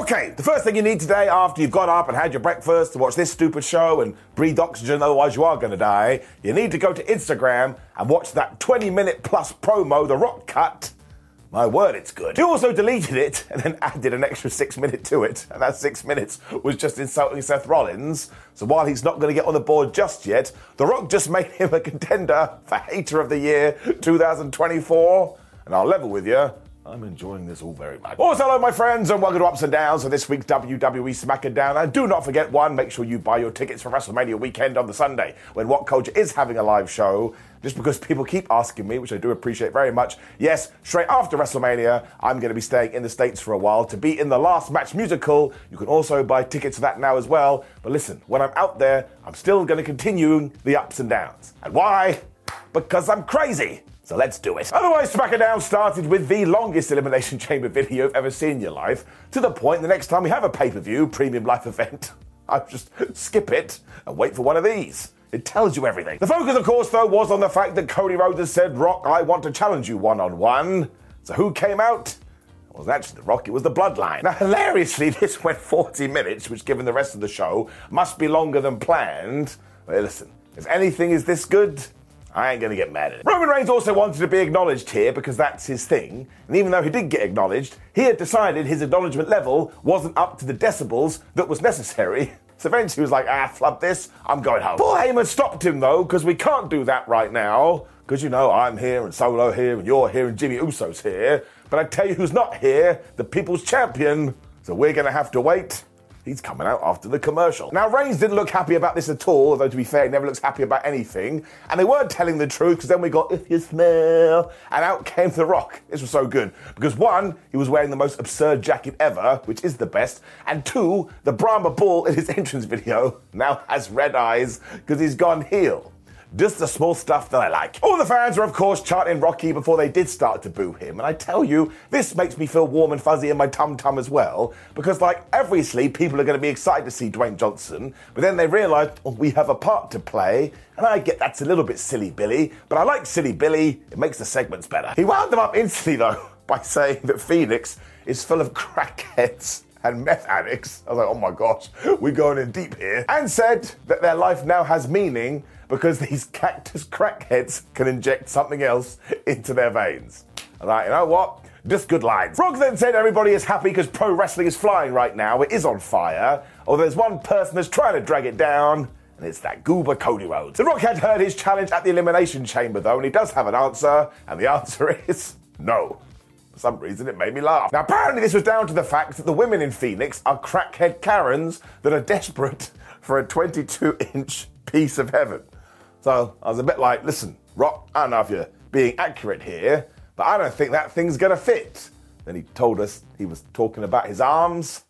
Okay, the first thing you need today after you've got up and had your breakfast to watch this stupid show and breathe oxygen, otherwise you are going to die, you need to go to Instagram and watch that 20 minute plus promo, The Rock Cut. My word, it's good. He also deleted it and then added an extra six minute to it, and that six minutes was just insulting Seth Rollins. So while he's not going to get on the board just yet, The Rock just made him a contender for Hater of the Year 2024. And I'll level with you, I'm enjoying this all very much. Also, hello, my friends, and welcome to Ups and Downs of this week's WWE SmackDown. And do not forget one, make sure you buy your tickets for WrestleMania weekend on the Sunday when WhatCulture is having a live show. Just because people keep asking me, which I do appreciate very much. Yes, straight after WrestleMania, I'm going to be staying in the States for a while to be in the last match musical. You can also buy tickets for that now as well. But listen, when I'm out there, I'm still going to continue the ups and downs. And why? Because I'm crazy. So let's do it. Otherwise, SmackDown started with the longest Elimination Chamber video you've ever seen in your life, to the point the next time we have a pay per view premium life event, I just skip it and wait for one of these. It tells you everything. The focus, of course, though, was on the fact that Cody Rhodes said, Rock, I want to challenge you one on one. So who came out? It was actually The Rock, it was the Bloodline. Now, hilariously, this went 40 minutes, which, given the rest of the show, must be longer than planned. But listen, if anything is this good, I ain't gonna get mad at it. Roman Reigns also wanted to be acknowledged here because that's his thing. And even though he did get acknowledged, he had decided his acknowledgement level wasn't up to the decibels that was necessary. So eventually he was like, ah, flub this, I'm going home. Paul Heyman stopped him though, because we can't do that right now. Because you know, I'm here and Solo here and you're here and Jimmy Uso's here. But I tell you who's not here, the people's champion. So we're gonna have to wait He's coming out after the commercial. Now, Reigns didn't look happy about this at all, although to be fair, he never looks happy about anything. And they weren't telling the truth because then we got If You Smell, and out came The Rock. This was so good because one, he was wearing the most absurd jacket ever, which is the best, and two, the Brahma Bull in his entrance video now has red eyes because he's gone heel. Just the small stuff that I like. All the fans were, of course, chanting Rocky before they did start to boo him. And I tell you, this makes me feel warm and fuzzy in my tum tum as well. Because, like, obviously, people are going to be excited to see Dwayne Johnson. But then they realize, oh, we have a part to play. And I get that's a little bit silly Billy. But I like silly Billy. It makes the segments better. He wound them up instantly, though, by saying that Phoenix is full of crackheads and meth addicts. I was like, oh my gosh, we're going in deep here. And said that their life now has meaning because these cactus crackheads can inject something else into their veins. I'm like, you know what? Just good lines. Frog then said everybody is happy because pro wrestling is flying right now. It is on fire. Although there's one person that's trying to drag it down, and it's that goober Cody Rhodes. The Rock had heard his challenge at the Elimination Chamber though, and he does have an answer, and the answer is no. Some reason, it made me laugh. Now, apparently, this was down to the fact that the women in Phoenix are crackhead Karens that are desperate for a 22 inch piece of heaven. So I was a bit like, listen, Rock, I don't know if you're being accurate here, but I don't think that thing's gonna fit. Then he told us he was talking about his arms.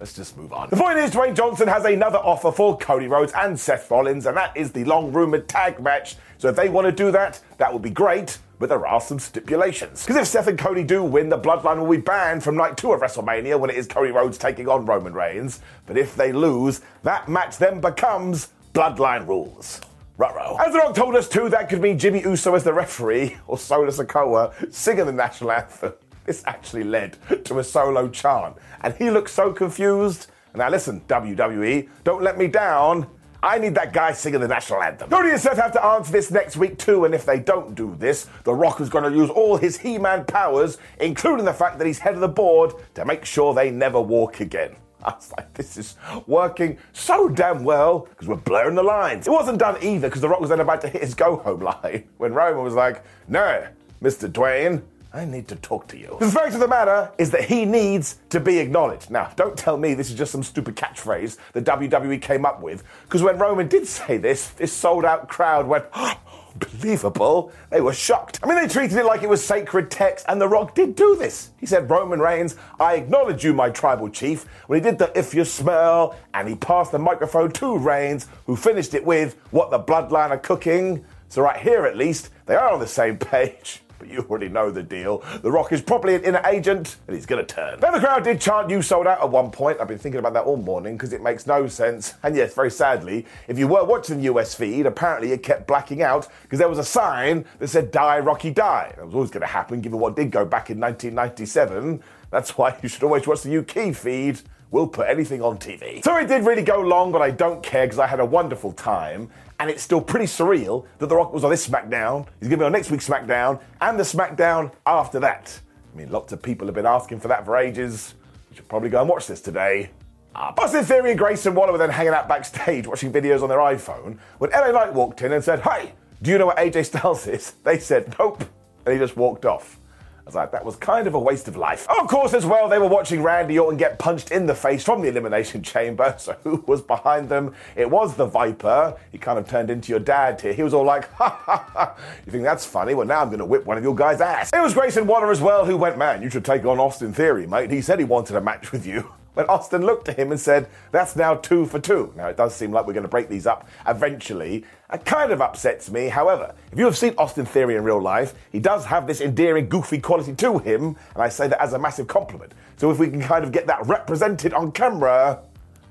Let's just move on. The point is, Dwayne Johnson has another offer for Cody Rhodes and Seth Rollins, and that is the long rumored tag match. So if they want to do that, that would be great, but there are some stipulations. Because if Seth and Cody do win, the bloodline will be banned from night two of WrestleMania when it is Cody Rhodes taking on Roman Reigns. But if they lose, that match then becomes bloodline rules. Ruh-roh. As The Rock told us too, that could mean Jimmy Uso as the referee or Solo Sikoa singing the national anthem. This actually led to a solo chant, and he looked so confused. Now listen, WWE, don't let me down. I need that guy singing the national anthem. Cody and Seth have to answer this next week too, and if they don't do this, The Rock is going to use all his He-Man powers, including the fact that he's head of the board, to make sure they never walk again. I was like, this is working so damn well because we're blurring the lines. It wasn't done either because The Rock was then about to hit his go home line when Roman was like, no, Mr. Dwayne, I need to talk to you. The fact of the matter is that he needs to be acknowledged. Now, don't tell me this is just some stupid catchphrase that WWE came up with, because when Roman did say this, this sold out crowd went, believable. They were shocked. I mean, they treated it like it was sacred text, and The Rock did do this. He said, Roman Reigns, I acknowledge you, my tribal chief, when he did the if you smell, and he passed the microphone to Reigns, who finished it with, what the bloodline are cooking. So, right here at least, they are on the same page but you already know the deal. The Rock is probably an inner agent, and he's going to turn. Now, the crowd did chant you sold out at one point. I've been thinking about that all morning because it makes no sense. And yes, very sadly, if you were watching the US feed, apparently it kept blacking out because there was a sign that said Die Rocky Die. That was always going to happen given what did go back in 1997. That's why you should always watch the UK feed we'll put anything on TV. So it did really go long, but I don't care because I had a wonderful time. And it's still pretty surreal that The Rock was on this SmackDown. He's going to be on next week's SmackDown and the SmackDown after that. I mean, lots of people have been asking for that for ages. You should probably go and watch this today. Uh, Austin Theory and Grayson Waller were then hanging out backstage watching videos on their iPhone when LA Knight walked in and said, Hey, do you know what AJ Styles is? They said, Nope. And he just walked off was like, that was kind of a waste of life. Of course, as well, they were watching Randy Orton get punched in the face from the Elimination Chamber. So who was behind them? It was the Viper. He kind of turned into your dad here. He was all like, ha ha ha. You think that's funny? Well, now I'm going to whip one of your guys' ass. It was Grayson Waller as well who went, man, you should take on Austin Theory, mate. He said he wanted a match with you when Austin looked at him and said, That's now two for two. Now, it does seem like we're going to break these up eventually. It kind of upsets me. However, if you have seen Austin Theory in real life, he does have this endearing, goofy quality to him, and I say that as a massive compliment. So if we can kind of get that represented on camera,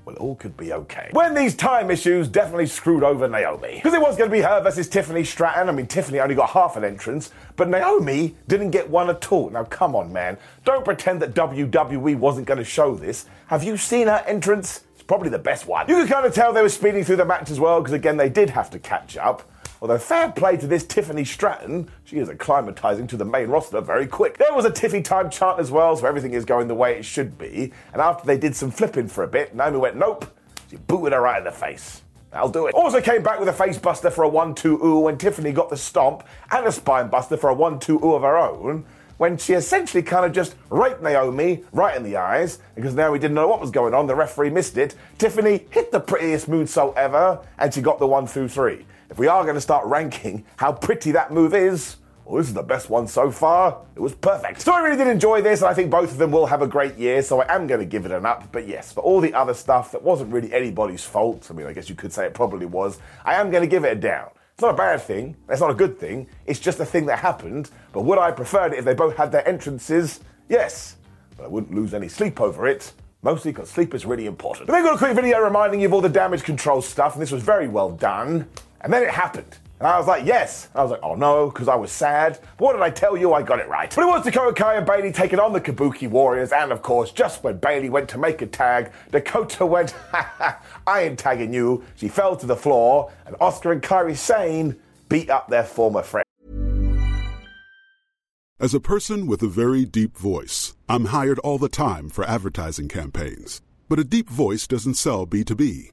well, all could be okay. When these time issues definitely screwed over Naomi. Because it was going to be her versus Tiffany Stratton. I mean, Tiffany only got half an entrance, but Naomi didn't get one at all. Now, come on, man. Don't pretend that WWE wasn't going to show this. Have you seen her entrance? It's probably the best one. You can kind of tell they were speeding through the match as well, because again, they did have to catch up. Although fair play to this Tiffany Stratton, she is acclimatizing to the main roster very quick. There was a Tiffy time chant as well, so everything is going the way it should be. And after they did some flipping for a bit, Naomi went, nope. She booted her right in the face. I'll do it. Also came back with a face buster for a 1-2 ooh when Tiffany got the stomp and a spine buster for a 1-2 ooh of her own when she essentially kind of just raped Naomi right in the eyes because Naomi didn't know what was going on. The referee missed it. Tiffany hit the prettiest moonsault ever and she got the one through three if we are going to start ranking how pretty that move is, well, this is the best one so far. It was perfect. So I really did enjoy this, and I think both of them will have a great year, so I am going to give it an up. But yes, for all the other stuff that wasn't really anybody's fault, I mean, I guess you could say it probably was, I am going to give it a down. It's not a bad thing, it's not a good thing, it's just a thing that happened. But would I prefer it if they both had their entrances? Yes. But I wouldn't lose any sleep over it. Mostly because sleep is really important. But then got a quick video reminding you of all the damage control stuff, and this was very well done. And then it happened. And I was like, yes. I was like, oh no, because I was sad. But what did I tell you? I got it right. But it was Dakota Kai and Bayley taking on the Kabuki Warriors. And of course, just when Bayley went to make a tag, Dakota went, ha ha, I ain't tagging you. She fell to the floor. And Asuka and Kairi Sane beat up their former friend. As a person with a very deep voice, I'm hired all the time for advertising campaigns. But a deep voice doesn't sell B2B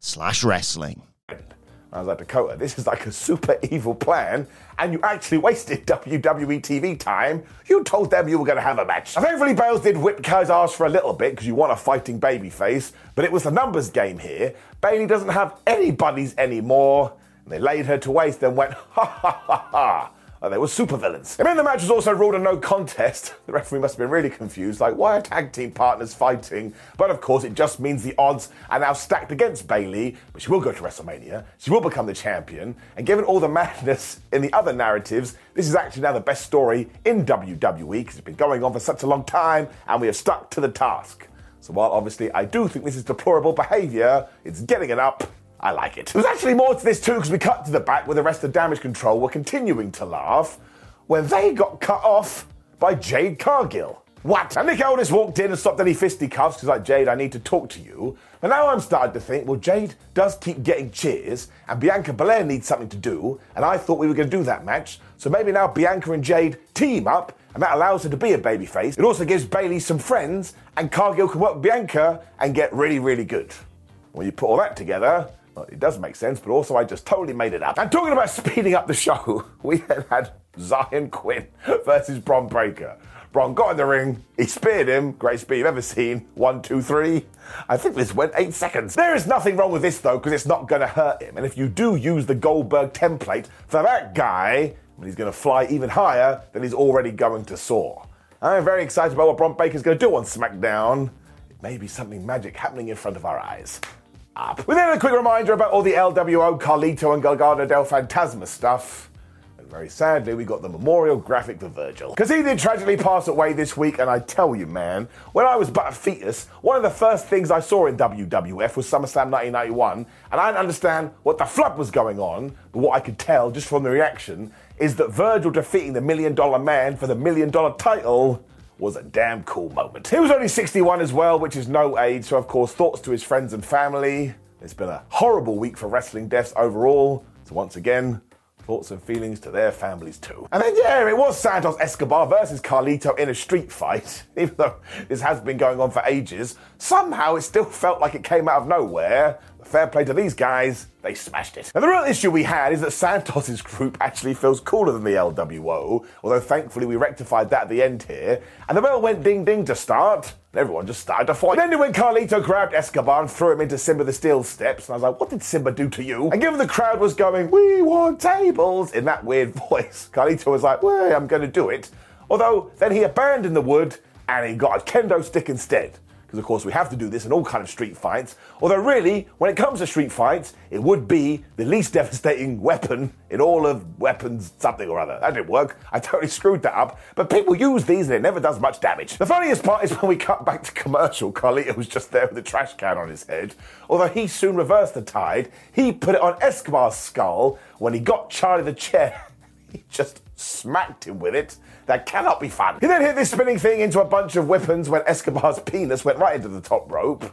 slash wrestling. I was like, Dakota, this is like a super evil plan, and you actually wasted WWE TV time. You told them you were going to have a match. And thankfully, Bales did whip Kai's ass for a little bit because you want a fighting babyface, but it was a numbers game here. Bayley doesn't have any buddies anymore, and they laid her to waste and went, ha ha ha ha. And they were supervillains. And then the match was also ruled a no contest. The referee must have been really confused, like, why are tag team partners fighting? But of course, it just means the odds are now stacked against Bayley, but she will go to WrestleMania. She will become the champion. And given all the madness in the other narratives, this is actually now the best story in WWE because it's been going on for such a long time, and we have stuck to the task. So while obviously I do think this is deplorable behavior, it's getting it up. I like it. There's actually more to this too because we cut to the back where the rest of Damage Control were continuing to laugh when they got cut off by Jade Cargill. What? And Nick Aldis walked in and stopped any fisticuffs because like, Jade, I need to talk to you. But now I'm starting to think, well, Jade does keep getting cheers and Bianca Belair needs something to do. And I thought we were going to do that match. So maybe now Bianca and Jade team up and that allows her to be a babyface. It also gives Bayley some friends and Cargill can work with Bianca and get really, really good. When you put all that together, it does make sense, but also I just totally made it up. And talking about speeding up the show, we had had Zion Quinn versus Bron Breakker. Bron got in the ring, he speared him, great speed you've ever seen. One, two, three. I think this went eight seconds. There is nothing wrong with this though, because it's not going to hurt him. And if you do use the Goldberg template for that guy, he's going to fly even higher than he's already going to soar. I'm very excited about what Bron Breakker's going to do on SmackDown. It may be something magic happening in front of our eyes up. With then a quick reminder about all the LWO, Carlito, and Legado del Fantasma stuff. And very sadly, we got the memorial graphic for Virgil. Because he did tragically pass away this week, and I tell you, man, when I was but a fetus, one of the first things I saw in WWF was SummerSlam 1991, and I didn't understand what the flub was going on, but what I could tell just from the reaction is that Virgil defeating the Million Dollar Man for the Million Dollar title was a damn cool moment. He was only 61 as well, which is no age, so of course, thoughts to his friends and family. It's been a horrible week for wrestling deaths overall, so once again, thoughts and feelings to their families too. And then, yeah, it was Santos Escobar versus Carlito in a street fight. Even though this has been going on for ages, somehow it still felt like it came out of nowhere. Fair play to these guys, they smashed it. Now, the real issue we had is that Santos's group actually feels cooler than the LWO, although thankfully we rectified that at the end here. And the bell went ding ding to start, everyone just started to fight. And then when Carlito grabbed Escobar and threw him into Simba the Steel steps, and I was like, what did Simba do to you? And given the crowd was going, we want tables, in that weird voice, Carlito was like, well, I'm going to do it. Although then he abandoned the wood and he got a kendo stick instead because of course we have to do this in all kind of street fights. Although really, when it comes to street fights, it would be the least devastating weapon in all of weapons something or other. That didn't work. I totally screwed that up. But people use these and it never does much damage. The funniest part is when we cut back to commercial, Carlito was just there with a trash can on his head. Although he soon reversed the tide, he put it on Escobar's skull when he got Charlie the chair. he just smacked him with it. That cannot be fun. He then hit this spinning thing into a bunch of weapons when Escobar's penis went right into the top rope.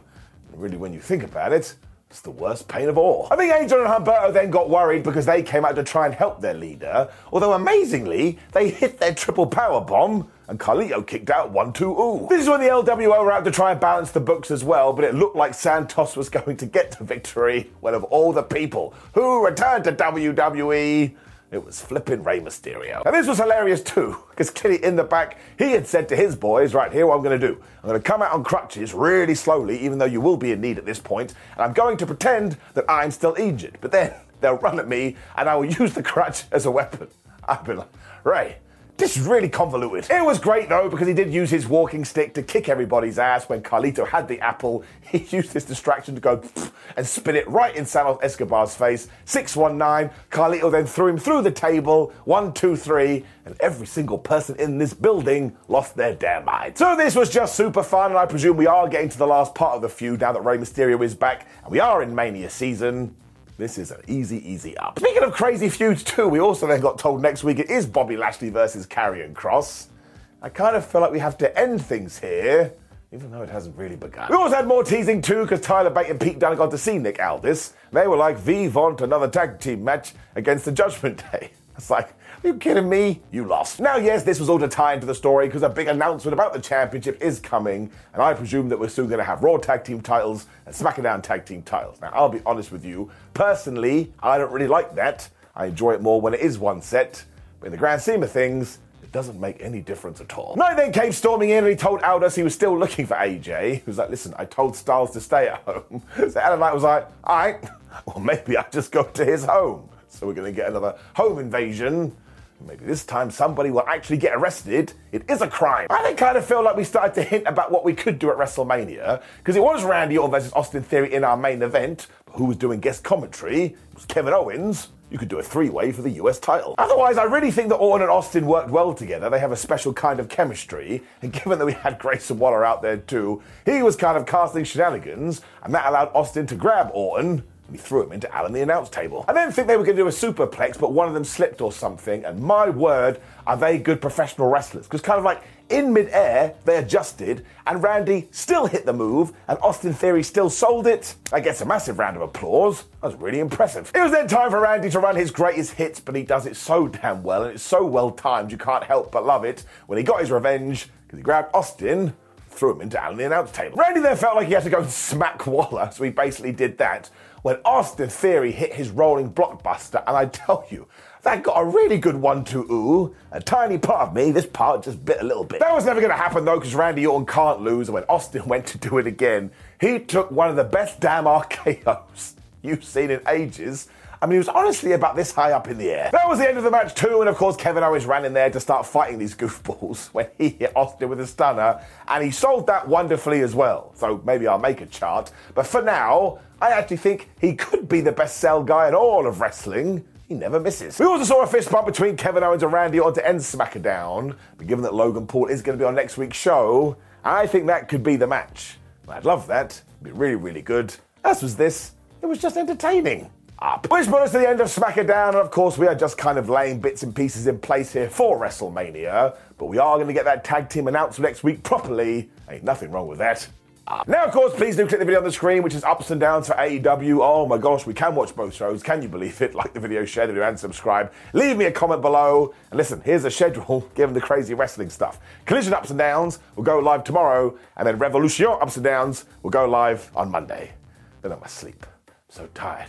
Really, when you think about it, it's the worst pain of all. I think Angel and Humberto then got worried because they came out to try and help their leader, although amazingly, they hit their triple power bomb and Carlito kicked out 1 2 ooh. This is when the LWO were out to try and balance the books as well, but it looked like Santos was going to get the victory when, of all the people who returned to WWE, it was flipping Rey Mysterio. And this was hilarious too, because clearly in the back, he had said to his boys, right, here what I'm going to do. I'm going to come out on crutches really slowly, even though you will be in need at this point, and I'm going to pretend that I'm still injured. But then they'll run at me, and I will use the crutch as a weapon. I've been like, Rey, this is really convoluted. It was great though because he did use his walking stick to kick everybody's ass when Carlito had the apple. He used this distraction to go and spin it right in Santos Escobar's face. 619. Carlito then threw him through the table. One, two, three. And every single person in this building lost their damn mind. So this was just super fun, and I presume we are getting to the last part of the feud now that Rey Mysterio is back, and we are in Mania season. This is an easy, easy up. Speaking of crazy feuds too, we also then got told next week it is Bobby Lashley versus Karrion Kross. I kind of feel like we have to end things here, even though it hasn't really begun. We also had more teasing too, because Tyler Bate and Pete Dunne got to see Nick Aldis. They were like, "We want another tag team match against the Judgment Day." It's like, are you kidding me? You lost. Now, yes, this was all to tie into the story because a big announcement about the championship is coming, and I presume that we're soon going to have Raw Tag Team titles and SmackDown Tag Team titles. Now, I'll be honest with you. Personally, I don't really like that. I enjoy it more when it is one set, but in the grand scheme of things, it doesn't make any difference at all. Knight then came storming in and he told Aldis he was still looking for AJ. He was like, listen, I told Styles to stay at home. So LA Knight was like, all right, well, maybe I'll just go to his home. So we're going to get another home invasion. Maybe this time somebody will actually get arrested. It is a crime. I then kind of feel like we started to hint about what we could do at WrestleMania, because it was Randy Orton versus Austin Theory in our main event. But who was doing guest commentary? It was Kevin Owens. You could do a three way for the US title. Otherwise, I really think that Orton and Austin worked well together. They have a special kind of chemistry. And given that we had Grayson Waller out there too, he was kind of casting shenanigans, and that allowed Austin to grab Orton and he threw him into Alan the announce table. I didn't think they were going to do a superplex, but one of them slipped or something, and my word, are they good professional wrestlers? Because kind of like in midair, they adjusted, and Randy still hit the move, and Austin Theory still sold it. I gets a massive round of applause. That was really impressive. It was then time for Randy to run his greatest hits, but he does it so damn well, and it's so well timed, you can't help but love it. When he got his revenge, because he grabbed Austin, threw him into Alan the announce table. Randy then felt like he had to go and smack Waller, so he basically did that when Austin Theory hit his rolling blockbuster, and I tell you, that got a really good one to ooh. A tiny part of me, this part just bit a little bit. That was never going to happen though, because Randy Orton can't lose. And when Austin went to do it again, he took one of the best damn RKOs you've seen in ages. I mean, he was honestly about this high up in the air. That was the end of the match too, and of course Kevin Owens ran in there to start fighting these goofballs when he hit Austin with a stunner, and he sold that wonderfully as well. So maybe I'll make a chart. But for now, I actually think he could be the best sell guy in all of wrestling. He never misses. We also saw a fist bump between Kevin Owens and Randy Orton to end SmackDown. But given that Logan Paul is going to be on next week's show, I think that could be the match. I'd love that. It'd be really, really good. As was this. It was just entertaining. Up. Which brought us to the end of SmackDown, and of course, we are just kind of laying bits and pieces in place here for WrestleMania. But we are going to get that tag team announced next week properly. Ain't nothing wrong with that. Now, of course, please do click the video on the screen, which is ups and downs for AEW. Oh my gosh, we can watch both shows. Can you believe it? Like the video, share the video, and subscribe. Leave me a comment below. And listen, here's a schedule given the crazy wrestling stuff. Collision Ups and Downs will go live tomorrow, and then Revolution Ups and Downs will go live on Monday. Then I'm asleep. I'm so tired.